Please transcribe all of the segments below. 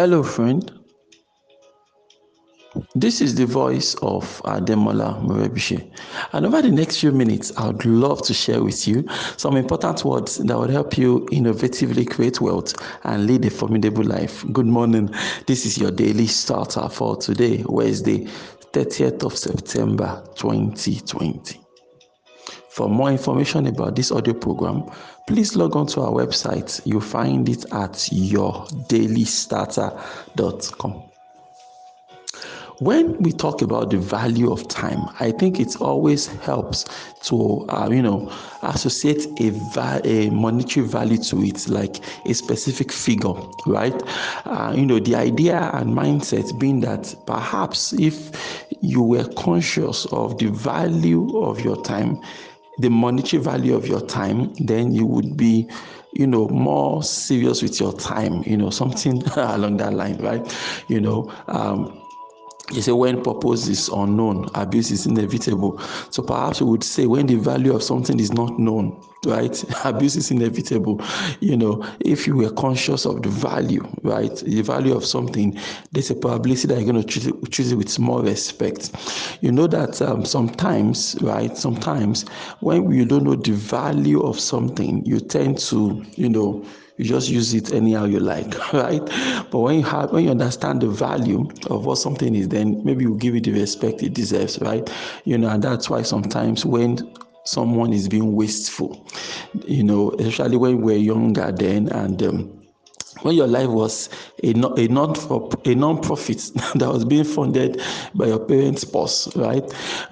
Hello, friend. This is the voice of Ademola Murebishe. And over the next few minutes, I would love to share with you some important words that will help you innovatively create wealth and lead a formidable life. Good morning. This is your daily starter for today, Wednesday, 30th of September 2020. For more information about this audio program, please log on to our website. You'll find it at yourdailystarter.com. When we talk about the value of time, I think it always helps to, uh, you know, associate a, va- a monetary value to it, like a specific figure, right? Uh, you know, the idea and mindset being that perhaps if you were conscious of the value of your time, the monetary value of your time, then you would be, you know, more serious with your time, you know, something along that line, right? You know, um, you say when purpose is unknown, abuse is inevitable. So perhaps we would say when the value of something is not known, right? Abuse is inevitable. You know, if you were conscious of the value, right? The value of something, there's a probability that you're going to treat it, treat it with more respect. You know that um, sometimes, right? Sometimes when you don't know the value of something, you tend to, you know, you just use it anyhow you like right? But when you have when you understand the value of what something is then maybe you give it the respect it deserves right? You know and that's why sometimes when someone is being wasteful you know especially when we're younger then and um, when your life was a, a non a non-profit that was being funded by your parents' boss, right?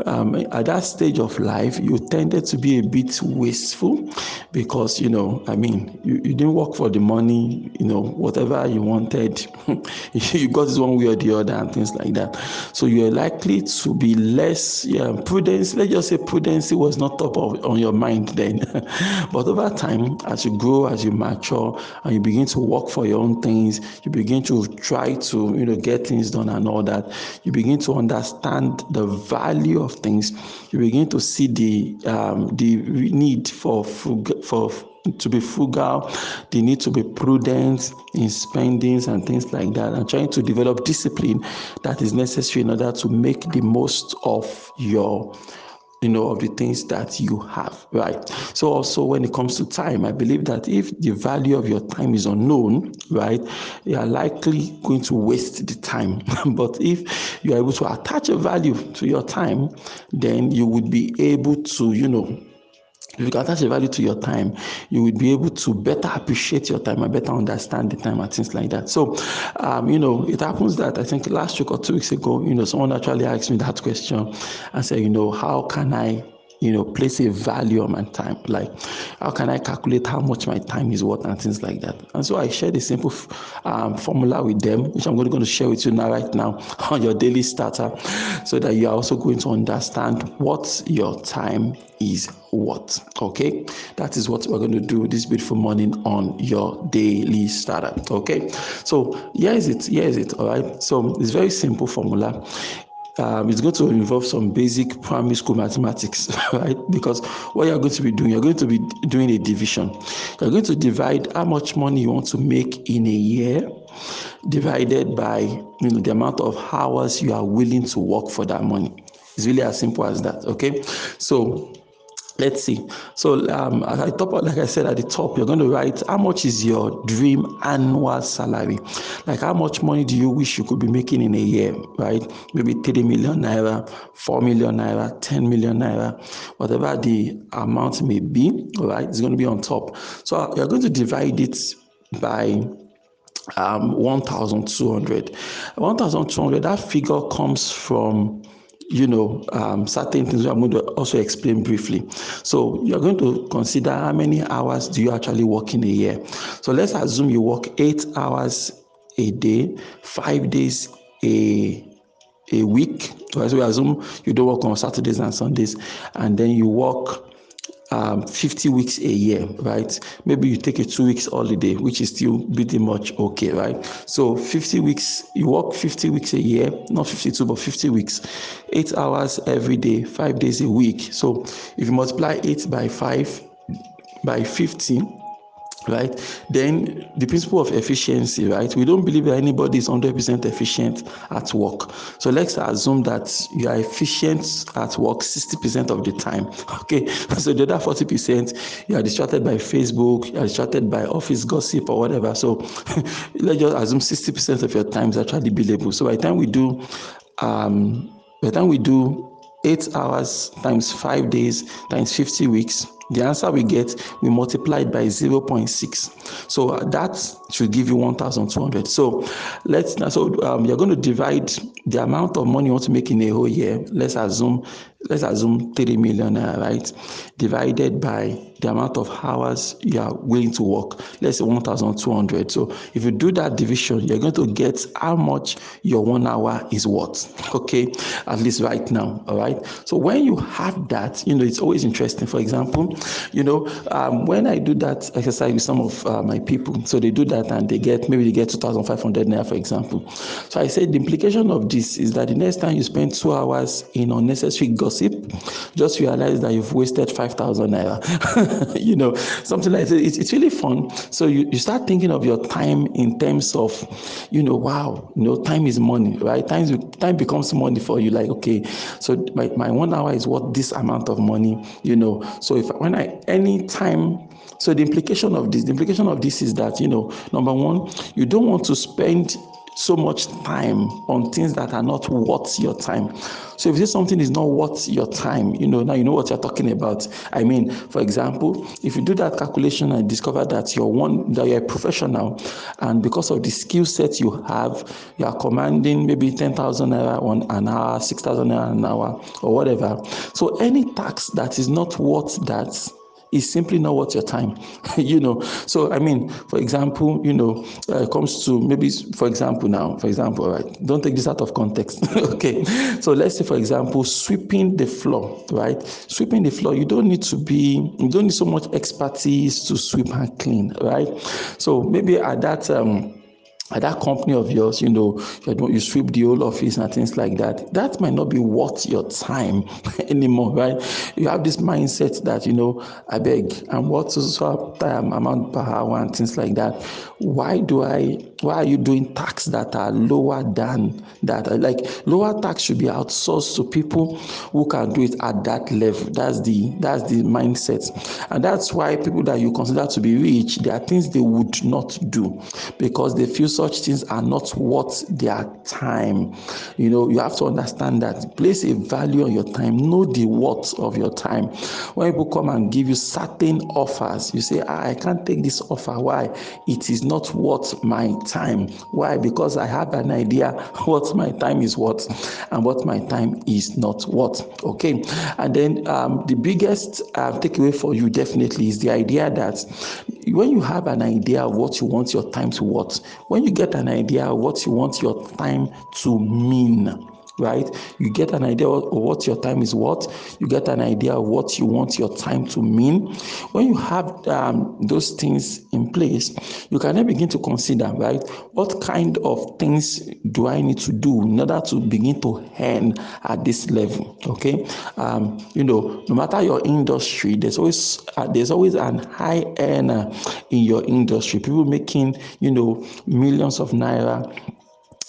Um, at that stage of life, you tended to be a bit wasteful because you know, I mean, you, you didn't work for the money, you know, whatever you wanted, you got it one way or the other, and things like that. So you're likely to be less yeah, prudence. Let's just say prudence was not top of on your mind then, but over time, as you grow, as you mature, and you begin to work for your own things. You begin to try to you know get things done and all that. You begin to understand the value of things. You begin to see the um, the need for for to be frugal, the need to be prudent in spendings and things like that, and trying to develop discipline that is necessary in order to make the most of your you know, of the things that you have, right? So also when it comes to time, I believe that if the value of your time is unknown, right, you are likely going to waste the time. but if you are able to attach a value to your time, then you would be able to, you know, if you can attach a value to your time, you will be able to better appreciate your time and better understand the time and things like that. So, um, you know, it happens that I think last week or two weeks ago, you know, someone actually asked me that question and said, you know, how can I you know, place a value on my time. Like, how can I calculate how much my time is worth and things like that? And so I shared a simple um, formula with them, which I'm going to share with you now, right now, on your daily starter, so that you are also going to understand what your time is worth. Okay, that is what we're going to do this beautiful morning on your daily starter. Okay, so here is it. Here is it. All right. So it's very simple formula um, it's going to involve some basic primary school mathematics, right? Because what you're going to be doing, you're going to be doing a division. You're going to divide how much money you want to make in a year, divided by you know the amount of hours you are willing to work for that money. It's really as simple as that. Okay, so Let's see. So, um, at the top, like I said at the top, you're going to write how much is your dream annual salary? Like, how much money do you wish you could be making in a year, right? Maybe 30 million naira, 4 million naira, 10 million naira, whatever the amount may be, right? It's going to be on top. So, you're going to divide it by um, 1,200. 1,200, that figure comes from you know, um, certain things I'm going to also explain briefly. So you're going to consider how many hours do you actually work in a year. So let's assume you work eight hours a day, five days a a week. So as we assume you don't work on Saturdays and Sundays, and then you work um, 50 weeks a year, right? Maybe you take a two weeks holiday, which is still pretty much okay, right? So 50 weeks, you work 50 weeks a year, not 52, but 50 weeks, eight hours every day, five days a week. So if you multiply eight by five by 50, right? Then the principle of efficiency right? We don't believe that anybody is 100% efficient at work. So let's assume that you are efficient at work 60% of the time okay? So the other 40% you are distracted by facebook you are distracted by office gossip or whatever. So let's just assume 60% of your time is actually billable. So by the time we do um by the time we do eight hours times five days times 50 weeks the answer we get we multiply it by 0.6 so uh, that should give you 1200 so let's so um, you're going to divide the amount of money you want to make in a whole year. Let's assume let's assume 3 million right? Divided by the amount of hours you are willing to work. Let's say 1200 so if you do that division you're going to get how much your one hour is worth. Okay? At least right now all right so when you have that you know it's always interesting. For example you know um, when i do that exercise with some of uh, my people so they do that and they get maybe they get 2500 naira for example. So i said the implication of this is that the next time you spend two hours in unnecessary gossip just realize that you've wasted 5000 naira. You know something like that. It's, it's really fun. So you, you start thinking of your time in terms of you know wow you know time is money right? Time, time becomes money for you. Like okay so my, my one hour is worth this amount of money you know. So if when i any time so the implication of this the implication of this is that you know number one you don't want to spend so much time on things that are not worth your time. So if this something is not worth your time, you know, now you know what you're talking about. I mean, for example, if you do that calculation and discover that you're one that you're a professional and because of the skill set you have, you are commanding maybe 10,000 naira on an hour, 6,000 naira an hour, or whatever. So any tax that is not worth that is simply not worth your time you know. So i mean for example you know uh, comes to maybe for example now for example right don't take this out of context okay. So let's say for example sweeping the floor right? Sweeping the floor you don't need to be you don't need so much expertise to sweep and clean right? So maybe at that um at that company of yours, you know, you sweep the whole office and things like that. That might not be worth your time anymore, right? You have this mindset that, you know, I beg, I'm worth so time amount per hour and things like that. Why do I, why are you doing tax that are lower than that? Like lower tax should be outsourced to people who can do it at that level. That's the, that's the mindset. And that's why people that you consider to be rich, there are things they would not do because they feel such things are not worth their time. You know, you have to understand that. Place a value on your time. Know the worth of your time. When people come and give you certain offers, you say, ah, I can't take this offer. Why? It is not worth my time. Why? Because I have an idea what my time is worth and what my time is not worth. Okay. And then um, the biggest uh, takeaway for you definitely is the idea that when you have an idea of what you want your time to worth, when you get an idea of what you want your time to mean, right? You get an idea of what your time is worth. You get an idea of what you want your time to mean. When you have um, those things in place, you can then begin to consider, right? What kind of things do I need to do in order to begin to earn at this level? Okay, um, you know, no matter your industry, there's always uh, there's always an high earner in your industry. People making you know millions of naira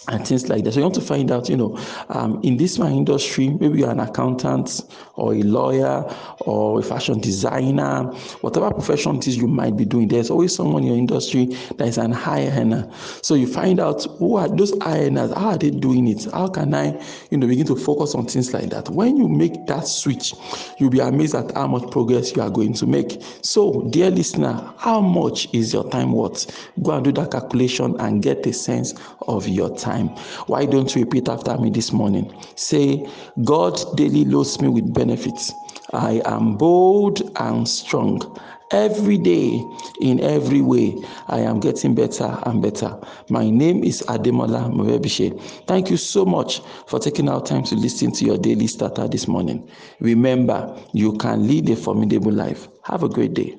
and things like that. So you want to find out, you know, um, in this my industry, maybe you're an accountant or a lawyer or a fashion designer, whatever profession it is you might be doing. There's always someone in your industry that is an high earner. So you find out who are those high earners. How are they doing it? How can I, you know, begin to focus on things like that? When you make that switch, you'll be amazed at how much progress you are going to make. So, dear listener, how much is your time worth? Go and do that calculation and get a sense of your time time. Why don't you repeat after me this morning? Say, God daily loads me with benefits. I am bold and strong. Every day, in every way, I am getting better and better. My name is Ademola Murebishe. Thank you so much for taking our time to listen to your daily starter this morning. Remember, you can lead a formidable life. Have a great day.